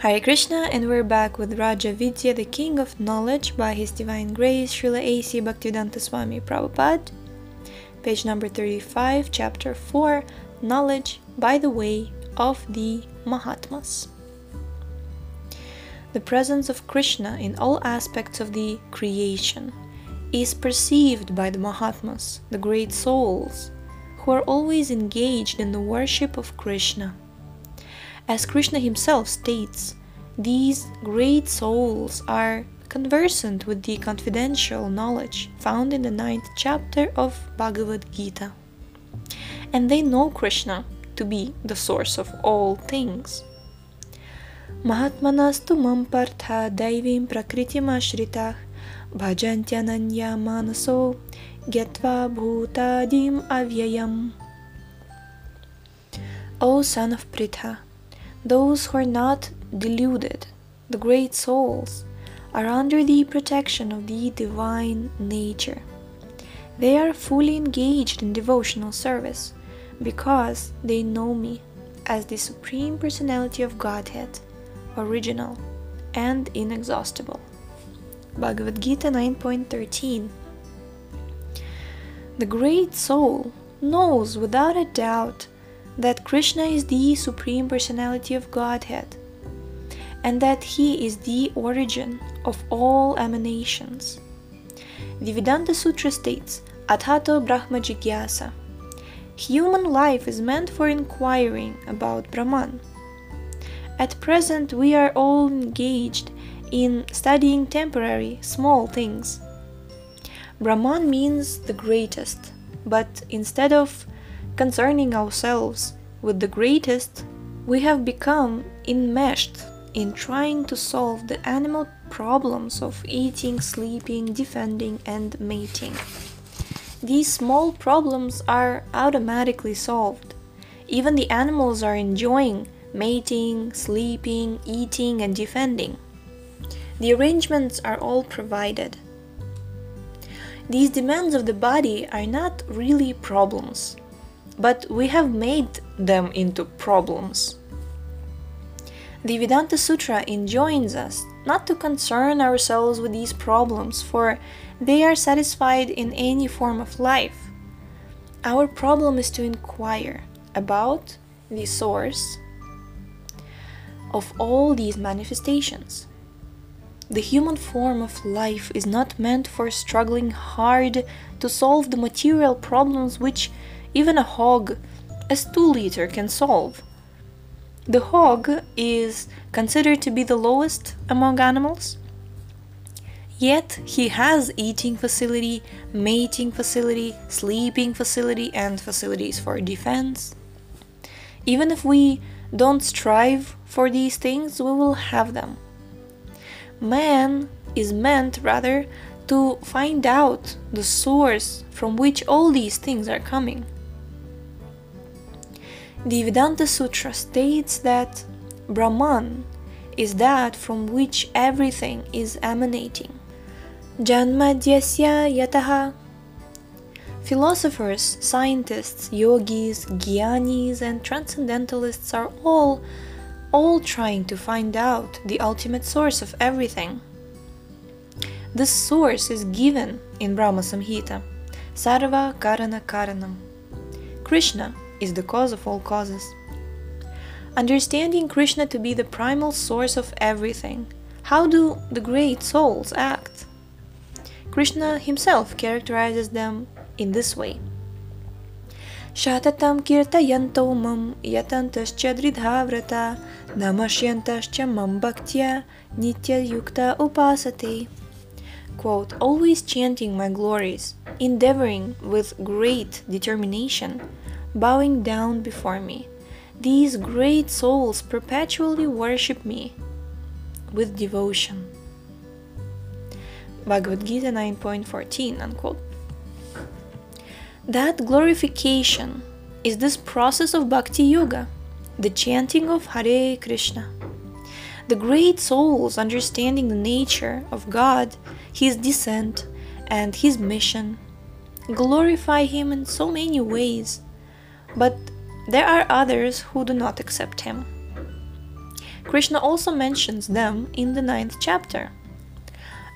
Hare Krishna, and we're back with Raja Vidya, the King of Knowledge, by His Divine Grace, Srila A.C. Bhaktivedanta Swami Prabhupada. Page number 35, Chapter 4 Knowledge by the Way of the Mahatmas. The presence of Krishna in all aspects of the creation is perceived by the Mahatmas, the great souls, who are always engaged in the worship of Krishna. As Krishna himself states, these great souls are conversant with the confidential knowledge found in the ninth chapter of Bhagavad Gita. And they know Krishna to be the source of all things. Mahatmanastu mampartha daivim prakritim ashritah bhajantyananya manaso gyatva bhutadim avyayam. O son of Pritha, those who are not deluded, the great souls, are under the protection of the divine nature. They are fully engaged in devotional service because they know me as the Supreme Personality of Godhead, original and inexhaustible. Bhagavad Gita 9.13 The great soul knows without a doubt that Krishna is the Supreme Personality of Godhead and that He is the origin of all emanations. The Vedanta Sutra states, Athato Brahma Jigyasa. Human life is meant for inquiring about Brahman. At present, we are all engaged in studying temporary, small things. Brahman means the greatest, but instead of concerning ourselves with the greatest, we have become enmeshed in trying to solve the animal problems of eating, sleeping, defending, and mating. These small problems are automatically solved. Even the animals are enjoying mating, sleeping, eating, and defending. The arrangements are all provided. These demands of the body are not really problems but we have made them into problems. The Vedanta Sutra enjoins us not to concern ourselves with these problems, for they are satisfied in any form of life. Our problem is to inquire about the source of all these manifestations. The human form of life is not meant for struggling hard to solve the material problems which even a hog, a stool eater, can solve. The hog is considered to be the lowest among animals. Yet he has eating facility, mating facility, sleeping facility, and facilities for defense. Even if we don't strive for these things, we will have them. Man is meant, rather, to find out the source from which all these things are coming. The Vedanta Sutra states that Brahman is that from which everything is emanating. Janmadyasya yataha. Philosophers, scientists, yogis, gyanis, and transcendentalists are all all trying to find out the ultimate source of everything. This source is given in Brahma Samhita, Sarva Karana Karanam. Krishna is the cause of all causes. Understanding Krishna to be the primal source of everything, how do the great souls act? Krishna himself characterizes them in this way. Shatatam kirtayanto mam yatantascha dridhavrata namashyantascha mam bhaktya nitya yukta upasate. Quote, always chanting my glories, endeavoring with great determination bowing down before me. These great souls perpetually worship me with devotion. Bhagavad Gita 9.14 unquote. That glorification is this process of bhakti yoga, the chanting of Hare Krishna. The great souls understanding the nature of God, His descent, and His mission glorify Him in so many ways but there are others who do not accept him. Krishna also mentions them in the ninth chapter.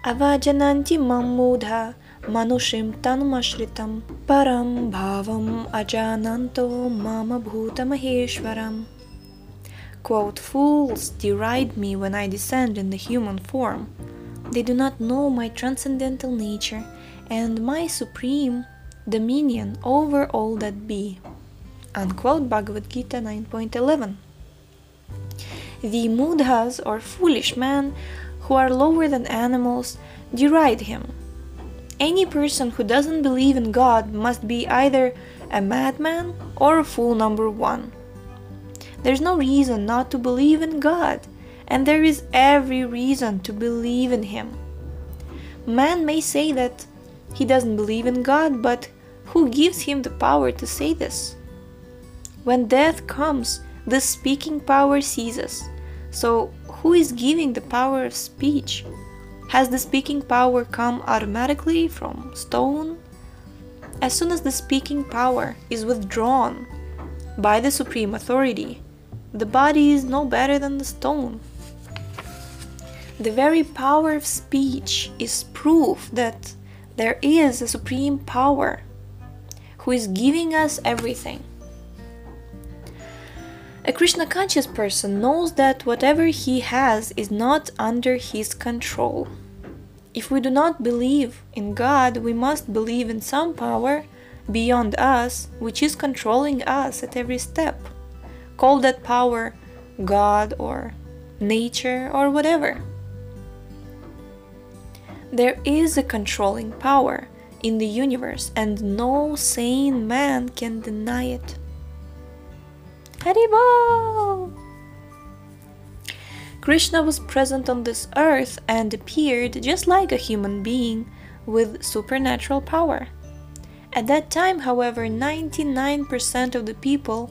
Avajananti mammudha manushim tanumashritam param bhavam ajananto mama bhuta. Quote, Fools deride me when I descend in the human form. They do not know my transcendental nature and my supreme dominion over all that be. Unquote Bhagavad Gita 9.11. The mudhas or foolish men who are lower than animals deride him. Any person who doesn't believe in God must be either a madman or a fool number one. There's no reason not to believe in God, and there is every reason to believe in Him. Man may say that he doesn't believe in God, but who gives him the power to say this? When death comes, the speaking power ceases. So, who is giving the power of speech? Has the speaking power come automatically from stone? As soon as the speaking power is withdrawn by the supreme authority, the body is no better than the stone. The very power of speech is proof that there is a supreme power who is giving us everything. A Krishna conscious person knows that whatever he has is not under his control. If we do not believe in God, we must believe in some power beyond us which is controlling us at every step. Call that power God or nature or whatever. There is a controlling power in the universe, and no sane man can deny it. Krishna was present on this earth and appeared just like a human being with supernatural power. At that time, however, 99% of the people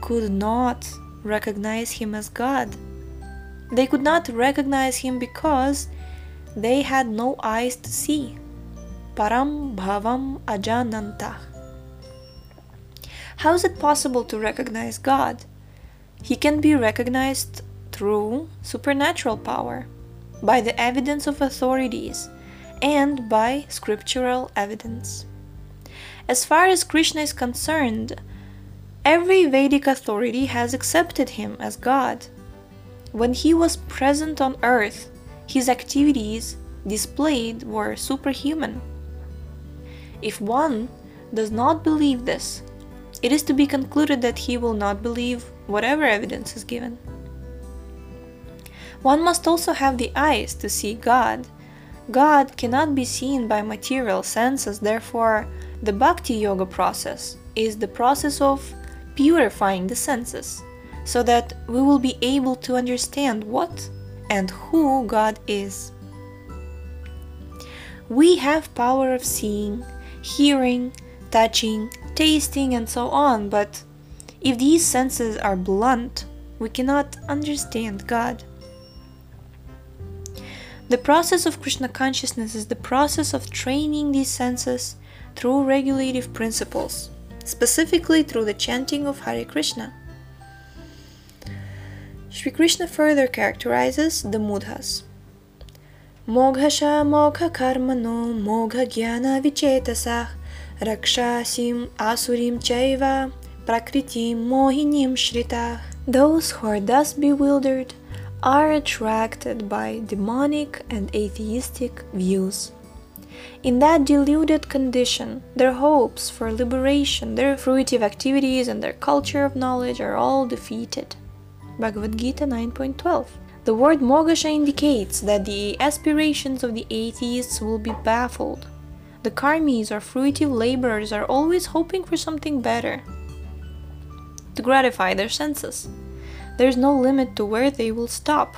could not recognize him as God. They could not recognize him because they had no eyes to see. Param Bhavam Ajanantah. How is it possible to recognize God? He can be recognized through supernatural power, by the evidence of authorities, and by scriptural evidence. As far as Krishna is concerned, Every Vedic authority has accepted him as God. When he was present on earth, his activities displayed were superhuman. If one does not believe this, it is to be concluded that he will not believe whatever evidence is given. One must also have the eyes to see God. God cannot be seen by material senses, therefore, the Bhakti Yoga process is the process of purifying the senses, so that we will be able to understand what and who God is. We have power of seeing, hearing, touching, tasting, and so on, but if these senses are blunt, we cannot understand God. The process of Krishna consciousness is the process of training these senses through regulative principles specifically through the chanting of Hare Krishna. Sri Krishna further characterizes the mudhas. Moghasha mogha karmano mogha jnana vichetasah rakshasim asurim chaiva prakritim mohinim shritah. Those who are thus bewildered are attracted by demonic and atheistic views. In that deluded condition, their hopes for liberation, their fruitive activities, and their culture of knowledge are all defeated. Bhagavad Gita 9.12 The word Moghasha indicates that the aspirations of the atheists will be baffled. The karmis or fruitive laborers are always hoping for something better to gratify their senses. There is no limit to where they will stop.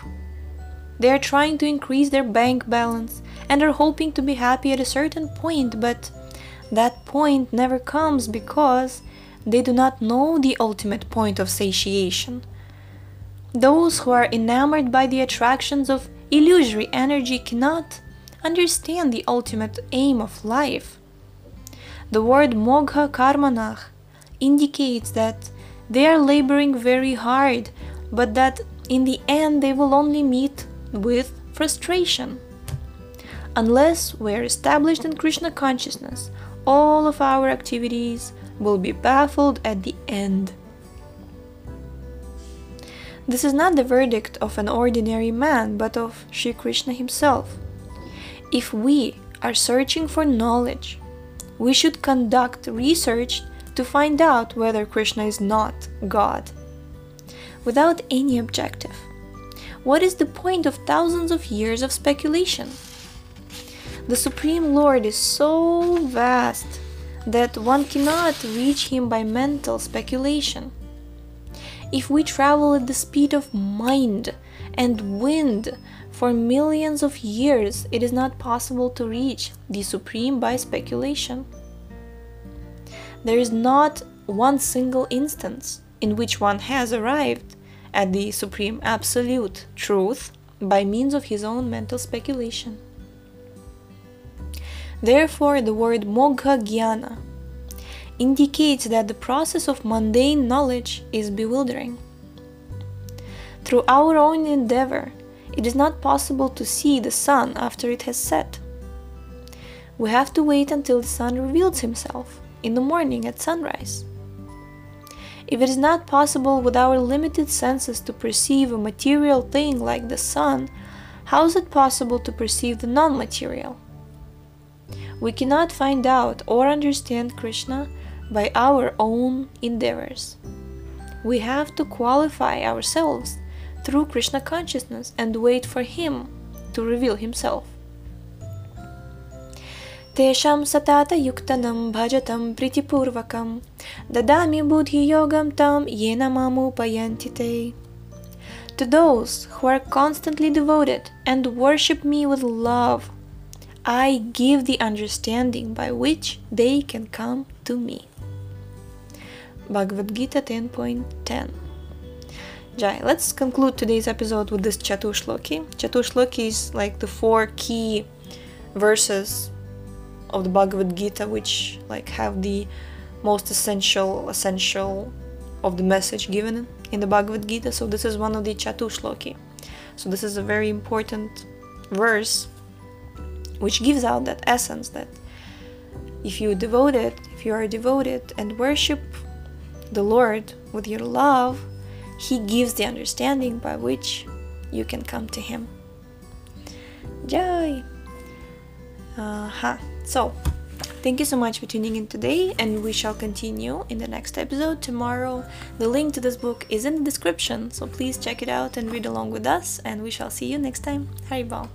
They are trying to increase their bank balance and are hoping to be happy at a certain point, but that point never comes because they do not know the ultimate point of satiation. Those who are enamored by the attractions of illusory energy cannot understand the ultimate aim of life. The word mogha karmanah indicates that they are laboring very hard, but that in the end they will only meet with frustration. Unless we are established in Krishna consciousness, all of our activities will be baffled at the end. This is not the verdict of an ordinary man, but of Sri Krishna himself. If we are searching for knowledge, we should conduct research to find out whether Krishna is not God, without any objective. What is the point of thousands of years of speculation? The Supreme Lord is so vast that one cannot reach him by mental speculation. If we travel at the speed of mind and wind for millions of years, it is not possible to reach the Supreme by speculation. There is not one single instance in which one has arrived at the Supreme Absolute Truth by means of his own mental speculation. Therefore, the word Mogha Jnana indicates that the process of mundane knowledge is bewildering. Through our own endeavor, it is not possible to see the sun after it has set. We have to wait until the sun reveals himself in the morning at sunrise. If it is not possible with our limited senses to perceive a material thing like the sun, how is it possible to perceive the non material? We cannot find out or understand Krishna by our own endeavors. We have to qualify ourselves through Krishna consciousness and wait for Him to reveal Himself. Tesham satata yuktanam bhajatam pritipurvakam dadami buddhi yogam tam yenamamupayanti To those who are constantly devoted and worship me with love, I give the understanding by which they can come to me. Bhagavad Gita 10.10 Jai, let's conclude today's episode with this Chatushloki. Chatushloki is like the four key verses of the Bhagavad Gita which like have the most essential essential of the message given in the Bhagavad Gita. So this is one of the Chatushloki. So this is a very important verse which gives out that essence that if you devote it, if you are devoted and worship the Lord with your love, He gives the understanding by which you can come to Him. Jai! Uh-huh. So, thank you so much for tuning in today, and we shall continue in the next episode tomorrow. The link to this book is in the description, so please check it out and read along with us, and we shall see you next time. Haribol.